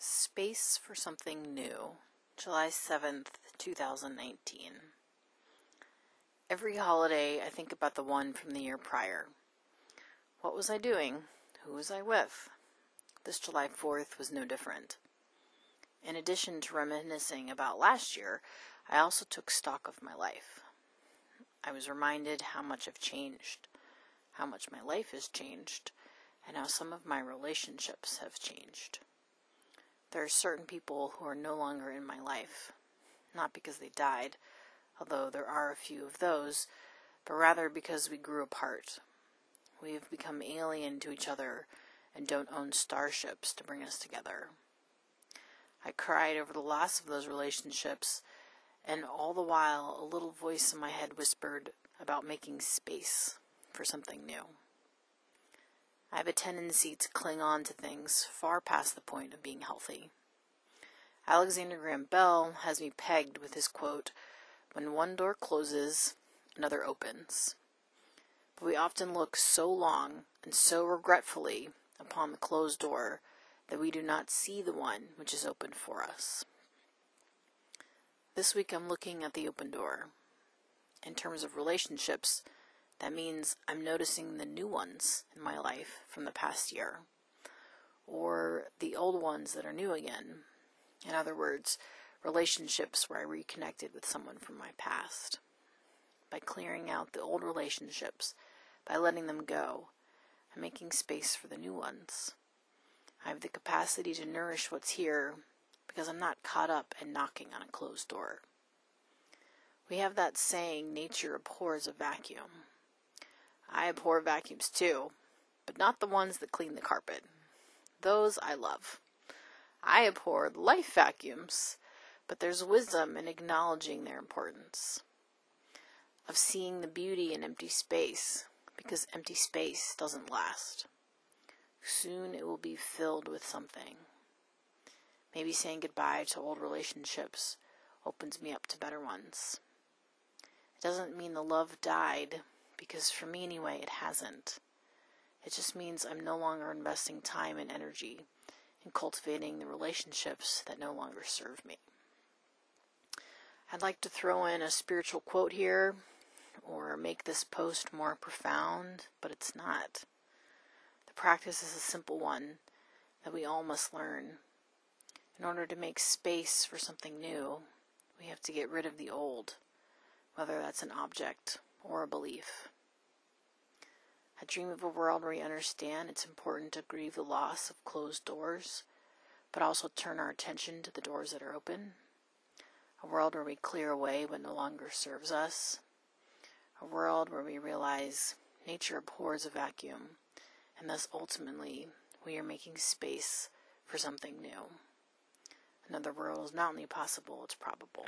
Space for Something New, July 7th, 2019. Every holiday, I think about the one from the year prior. What was I doing? Who was I with? This July 4th was no different. In addition to reminiscing about last year, I also took stock of my life. I was reminded how much I've changed, how much my life has changed, and how some of my relationships have changed. There are certain people who are no longer in my life, not because they died, although there are a few of those, but rather because we grew apart. We have become alien to each other and don't own starships to bring us together. I cried over the loss of those relationships, and all the while a little voice in my head whispered about making space for something new. I have a tendency to cling on to things far past the point of being healthy. Alexander Graham Bell has me pegged with his quote When one door closes, another opens. But we often look so long and so regretfully upon the closed door that we do not see the one which is opened for us. This week I'm looking at the open door. In terms of relationships, that means I'm noticing the new ones in my life from the past year, or the old ones that are new again. In other words, relationships where I reconnected with someone from my past. By clearing out the old relationships, by letting them go, I'm making space for the new ones. I have the capacity to nourish what's here because I'm not caught up and knocking on a closed door. We have that saying, nature abhors a vacuum. I abhor vacuums too, but not the ones that clean the carpet. Those I love. I abhor life vacuums, but there's wisdom in acknowledging their importance. Of seeing the beauty in empty space, because empty space doesn't last. Soon it will be filled with something. Maybe saying goodbye to old relationships opens me up to better ones. It doesn't mean the love died, because for me anyway, it hasn't. It just means I'm no longer investing time and energy in cultivating the relationships that no longer serve me. I'd like to throw in a spiritual quote here or make this post more profound, but it's not. The practice is a simple one that we all must learn. In order to make space for something new, we have to get rid of the old, whether that's an object or a belief. I dream of a world where we understand it's important to grieve the loss of closed doors, but also turn our attention to the doors that are open. A world where we clear away what no longer serves us. A world where we realize nature abhors a vacuum, and thus ultimately we are making space for something new. Another world is not only possible, it's probable.